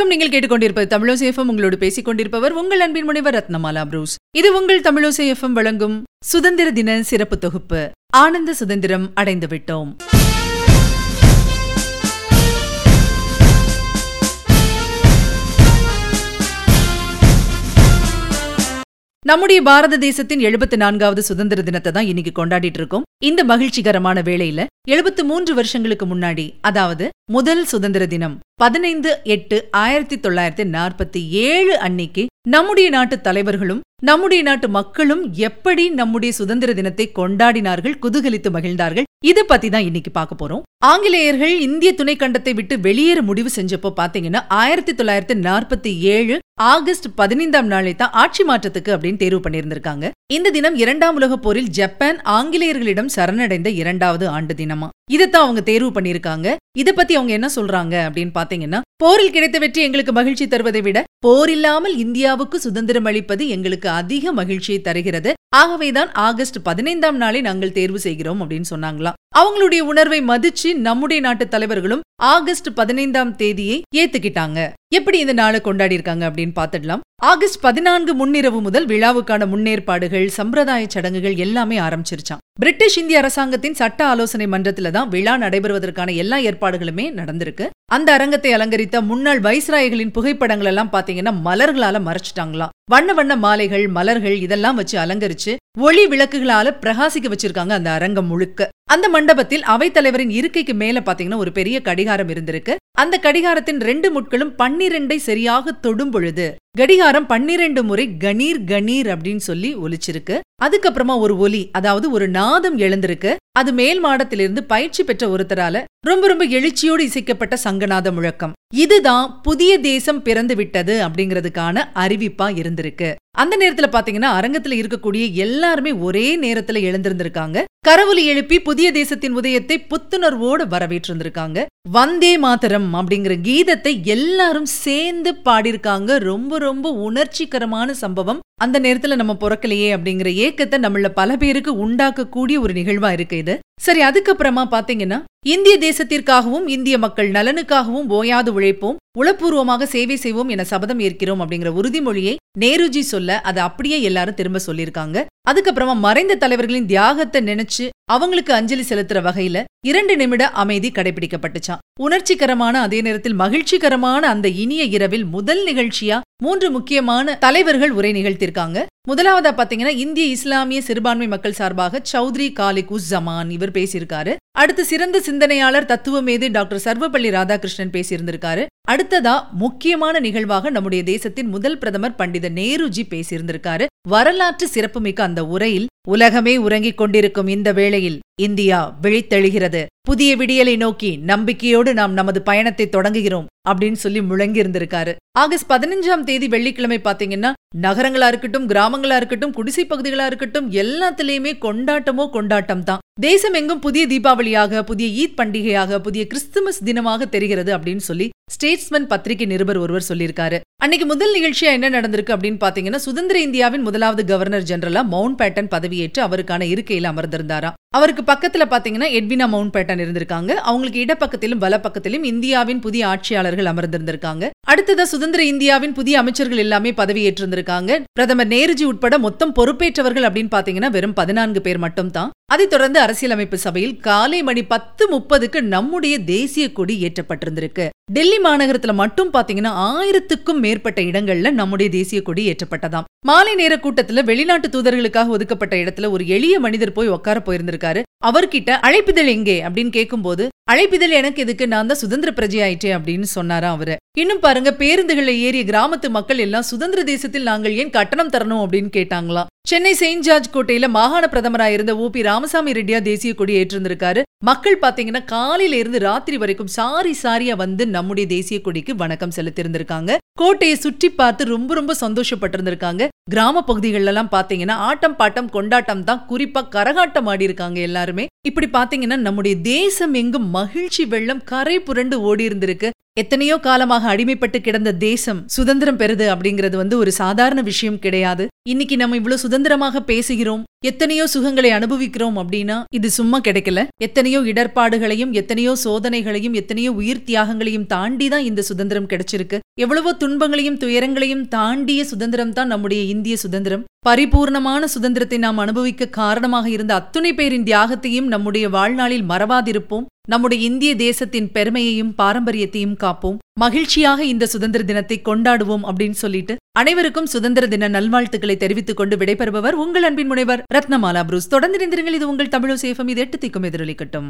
வணக்கம். நீங்கள் கேட்டுக்கொண்டிருப்பது தமிழோசை உங்களோடு பேசிக் கொண்டிருப்பவர் உங்கள் அன்பின் முனைவர் ரத்னமாலா ப்ரூஸ். இது உங்கள் தமிழோசை வழங்கும் சுதந்திர தின சிறப்பு தொகுப்பு. ஆனந்த சுதந்திரம் அடைந்து விட்டோம் நம்முடைய பாரத தேசத்தின் எழுபத்தி நான்காவது சுதந்திர தினத்தை தான் இன்னைக்கு கொண்டாடிட்டு இருக்கோம். இந்த மகிழ்ச்சிகரமான வேளையில எழுபத்து மூன்று வருஷங்களுக்கு முன்னாடி அதாவது முதல் சுதந்திர தினம் பதினைந்து எட்டு ஆயிரத்தி தொள்ளாயிரத்தி நாற்பத்தி ஏழு அன்னைக்கு நம்முடைய நாட்டு தலைவர்களும் நம்முடைய நாட்டு மக்களும் எப்படி நம்முடைய சுதந்திர தினத்தை கொண்டாடினார்கள் குதூகலித்து மகிழ்ந்தார்கள் இது பத்தி தான் இன்னைக்கு பார்க்க போறோம். ஆங்கிலேயர்கள் இந்திய துணைக்கண்டத்தை விட்டு வெளியேற முடிவு செஞ்சப்போ பாத்தீங்கன்னா ஆயிரத்தி தொள்ளாயிரத்தி நாற்பத்தி ஏழு ஆகஸ்ட் பதினைந்தாம் நாளை தான் ஆட்சி மாற்றத்துக்கு அப்படின்னு தேர்வு பண்ணியிருந்திருக்காங்க. இந்த தினம் இரண்டாம் உலகப் போரில் ஜப்பான் ஆங்கிலேயர்களிடம் சரணடைந்த இரண்டாவது ஆண்டு தினமா. இதைத்தான் அவங்க தேர்வு பண்ணியிருக்காங்க. இத பத்தி அவங்க என்ன சொல்றாங்க அப்படின்னு பாத்தீங்கன்னா போரில் கிடைத்த வெற்றி எங்களுக்கு மகிழ்ச்சி தருவதை விட போர் இல்லாமல் இந்தியாவுக்கு சுதந்திரம் அளிப்பது எங்களுக்கு அதிக மகிழ்ச்சியை தருகிறது. ஆகவேதான் ஆகஸ்ட் பதினைந்தாம் நாளை நாங்கள் தேர்வு செய்கிறோம் அப்படின்னு சொன்னாங்களாம். அவங்களுடைய உணர்வை மதிச்சு நம்முடைய நாட்டு தலைவர்களும் ஆகஸ்ட் பதினைந்தாம் தேதியை ஏத்துக்கிட்டாங்க. எப்படி இந்த நாளை கொண்டாடி இருக்காங்க அப்படின்னு பாத்துடலாம் ஆகஸ்ட் பதினான்கு முன்னிரவு முதல் விழாவுக்கான முன்னேற்பாடுகள் சம்பிரதாய சடங்குகள் எல்லாமே ஆரம்பிச்சிருச்சான் பிரிட்டிஷ் இந்திய அரசாங்கத்தின் சட்ட ஆலோசனை மன்றத்துல தான் விழா நடைபெறுவதற்கான எல்லா ஏற்பாடுகளுமே நடந்திருக்கு. அந்த அரங்கத்தை அலங்கரித்த முன்னாள் வைஸ்ராய்களின் புகைப்படங்கள் எல்லாம் பாத்தீங்கன்னா மலர்களால மறைச்சிட்டாங்களாம் வண்ண வண்ண மாலைகள் மலர்கள் இதெல்லாம் வச்சு அலங்கரிச்சு ஒளி விளக்குகளால பிரகாசிக்க வச்சிருக்காங்க அந்த அரங்கம் முழுக்க. அந்த மண்டபத்தில் அவைத்தலைவரின் இருக்கைக்கு மேல பாத்தீங்கன்னா ஒரு பெரிய கடிகாரம் இருந்திருக்கு. அந்த கடிகாரத்தின் ரெண்டு முட்களும் பன்னிரெண்டை சரியாக தொடும் பொழுது கடிகாரம் பன்னிரண்டு முறை கணீர் கணீர் அப்படின்னு சொல்லி ஒலிச்சிருக்கு. அதுக்கப்புறமா ஒரு ஒலி அதாவது ஒரு நாதம் எழுந்திருக்கு. அது மேல் மாடத்திலிருந்து பயிற்சி பெற்ற ஒருத்தரால ரொம்ப ரொம்ப எழுச்சியோடு இசைக்கப்பட்ட சங்கநாத முழக்கம். இதுதான் புதிய தேசம் பிறந்து விட்டது அப்படிங்கிறதுக்கான அறிவிப்பா இருந்திருக்கு. அந்த நேரத்துல பாத்தீங்கன்னா அரங்கத்துல இருக்கக்கூடிய எல்லாருமே ஒரே நேரத்துல எழுந்திருந்திருக்காங்க. கரவொலி எழுப்பி புதிய தேசத்தின் உதயத்தை புத்துணர்வோடு வரவேற்றிருந்திருக்காங்க. வந்தே மாதரம் அப்படிங்கிற கீதத்தை எல்லாரும் சேர்ந்து பாடியிருக்காங்க. ரொம்ப ரொம்ப உணர்ச்சிகரமான சம்பவம். அந்த நேரத்துல நம்ம பிறக்கலையே அப்படிங்கிற ஏக்கத்தை நம்மள பல பேருக்கு உண்டாக்கக்கூடிய ஒரு நிகழ்வா இருக்கு இது. சரி அதுக்கப்புறமா பாத்தீங்கன்னா இந்திய தேசத்திற்காகவும் இந்திய மக்கள் நலனுக்காகவும் ஓயாது உழைப்போம் உளப்பூர்வமாக சேவை செய்வோம் என சபதம் ஏற்கிறோம் அப்படிங்கிற உறுதிமொழியை நேருஜி சொல்ல அதை அப்படியே எல்லாரும் திரும்ப சொல்லியிருக்காங்க. அதுக்கப்புறமா மறைந்த தலைவர்களின் தியாகத்தை நினைச்சு அவங்களுக்கு அஞ்சலி செலுத்துற வகையில இரண்டு நிமிட அமைதி கடைபிடிக்கப்பட்டுச்சான் உணர்ச்சிகரமான அதே நேரத்தில் மகிழ்ச்சிகரமான அந்த இனிய இரவில் முதல் நிகழ்ச்சியா மூன்று முக்கியமான தலைவர்கள் உரை நிகழ்த்திருக்காங்க முதலாவதா பாத்தீங்கன்னா இந்திய இஸ்லாமிய சிறுபான்மை மக்கள் சார்பாக சௌத்ரி காலிக் உஸ் ஜமான் இவர் பேசியிருக்காரு. அடுத்து சிறந்த சிந்தனையாளர் தத்துவமேது டாக்டர் சர்வபள்ளி ராதாகிருஷ்ணன் பேசியிருந்திருக்காரு. அடுத்ததா முக்கியமான நிகழ்வாக நம்முடைய தேசத்தின் முதல் பிரதமர் பண்டித நேருஜி பேசியிருந்திருக்காரு. வரலாற்று சிறப்புமிக்க அந்த உரையில் உலகமே உறங்கிக் கொண்டிருக்கும் இந்த வேளையில் இந்தியா விழித்தெழுகிறது. புதிய விடியலை நோக்கி நம்பிக்கையோடு நாம் நமது பயணத்தை தொடங்குகிறோம் அப்படின்னு சொல்லி முழங்கி இருந்திருக்காரு ஆகஸ்ட் பதினஞ்சாம் தேதி வெள்ளிக்கிழமை பாத்தீங்கன்னா நகரங்களா இருக்கட்டும் கிராமங்களா இருக்கட்டும் குடிசை பகுதிகளா இருக்கட்டும் எல்லாத்துலயுமே கொண்டாட்டமோ கொண்டாட்டம் தான். தேசம் எங்கும் புதிய தீபாவளியாக புதிய ஈத் பண்டிகையாக புதிய கிறிஸ்துமஸ் தினமாக தெரிகிறது அப்படின்னு சொல்லி ஸ்டேட்ஸ்மன் பத்திரிகை நிருபர் ஒருவர் சொல்லியிருக்காரு. அன்னைக்கு முதல் நிகழ்ச்சியா என்ன நடந்திருக்கு அப்படின்னு பாத்தீங்கன்னா சுதந்திர இந்தியாவின் முதலாவது கவர்னர் ஜெனரலா மவுண்ட் பேட்டன் பதவியேற்று அவருக்கான இருக்கையில அமர்ந்திருந்தாராம். அவருக்கு பக்கத்துல பாத்தீங்கன்னா எட்வினா மவுண்ட் பேட்டன் இருந்திருக்காங்க. அவங்களுக்கு இடப்பக்கத்திலும் வலப்பக்கத்திலும் இந்தியாவின் புதிய ஆட்சியாளர்கள் அமர்ந்திருந்திருக்காங்க. அடுத்ததா சுதந்திர இந்தியாவின் புதிய அமைச்சர்கள் எல்லாமே பதவியேற்றிருந்திருக்காங்க. பிரதமர் நேருஜி உட்பட மொத்தம் பொறுப்பேற்றவர்கள் அப்படின்னு பாத்தீங்கன்னா வெறும் பதினான்கு பேர் மட்டும் தான் அதைத் தொடர்ந்து அரசியலமைப்பு சபையில் காலை மணி பத்து முப்பதுக்கு நம்முடைய தேசிய கொடி ஏற்றப்பட்டிருந்திருக்கு. டெல்லி மாநகரத்துல மட்டும் பாத்தீங்கன்னா ஆயிரத்துக்கும் மேற்பட்ட இடங்கள்ல நம்முடைய தேசிய கொடி ஏற்றப்பட்டதாம். மாலை நேர கூட்டத்துல வெளிநாட்டு தூதர்களுக்காக ஒதுக்கப்பட்ட இடத்துல ஒரு எளிய மனிதர் போய் உட்கார போயிருந்திருக்காரு. அவர்கிட்ட அழைப்பிதழ் எங்கே? அப்படின்னு கேட்கும்போது அழைப்பிதழ் எனக்கு எதுக்கு? நான் தான் சுதந்திர பிரஜை ஆயிட்டேன் அப்படின்னு சொன்னாராம் அவரு. இன்னும் பாருங்க பேருந்துகளை ஏறிய கிராமத்து மக்கள் எல்லாம் சுதந்திர தேசத்தில் நாங்கள் ஏன் கட்டணம் தரணும்? அப்படின்னு கேட்டாங்களாம். சென்னை செயின்ட் ஜார்ஜ் கோட்டையில மாகாண பிரதமரா இருந்த ஓ பி ராமசாமி ரெட்டியா தேசிய கொடி ஏற்றிருந்திருக்காரு. மக்கள் பாத்தீங்கன்னா காலையில இருந்து ராத்திரி வரைக்கும் சாரி சாரியா வந்து நம்முடைய தேசிய கொடிக்கு வணக்கம் செலுத்தியிருந்திருக்காங்க. கோட்டையை சுற்றி பார்த்து ரொம்ப ரொம்ப சந்தோஷப்பட்டிருந்திருக்காங்க. கிராம பகுதிகள் எல்லாம் பாத்தீங்கன்னா ஆட்டம் பாட்டம் கொண்டாட்டம் தான் குறிப்பா கரகாட்டம் ஆடி இருக்காங்க எல்லாருமே. இப்படி பாத்தீங்கன்னா நம்முடைய தேசம் எங்கும் மகிழ்ச்சி வெள்ளம் கரை புரண்டு ஓடி இருந்திருக்கு எத்தனையோ காலமாக அடிமைப்பட்டு கிடந்த தேசம் சுதந்திரம் பெறுது அப்படிங்கிறது வந்து ஒரு சாதாரண விஷயம் கிடையாது. இன்னைக்கு நம்ம இவ்வளவு சுதந்திரமாக பேசுகிறோம் எத்தனையோ சுகங்களை அனுபவிக்கிறோம் அப்படின்னா இது சும்மா கிடைக்கல. எத்தனையோ இடர்பாடுகளையும் எத்தனையோ சோதனைகளையும் எத்தனையோ உயிர் தியாகங்களையும் தாண்டி தான் இந்த சுதந்திரம் கிடைச்சிருக்கு. எவ்வளவோ துன்பங்களையும் துயரங்களையும் தாண்டிய சுதந்திரம் தான் நம்முடைய இந்திய சுதந்திரம். பரிபூர்ணமான சுதந்திரத்தை நாம் அனுபவிக்க காரணமாக இருந்த அத்துணை பேரின் தியாகத்தையும் நம்முடைய வாழ்நாளில் மறவாதிருப்போம். நம்முடைய இந்திய தேசத்தின் பெருமையையும் பாரம்பரியத்தையும் காப்போம். மகிழ்ச்சியாக இந்த சுதந்திர தினத்தை கொண்டாடுவோம் அப்படின்னு சொல்லிட்டு அனைவருக்கும் சுதந்திர தின நல்வாழ்த்துக்களை தெரிவித்துக் கொண்டு விடைபெறுபவர் உங்கள் அன்பின் முனைவர் ரத்னமாலா புரூஸ். தொடர்ந்து இது உங்கள் தமிழ் சேஃபம் இது எட்டு திக்கும் எதிரொலிக்கட்டும்.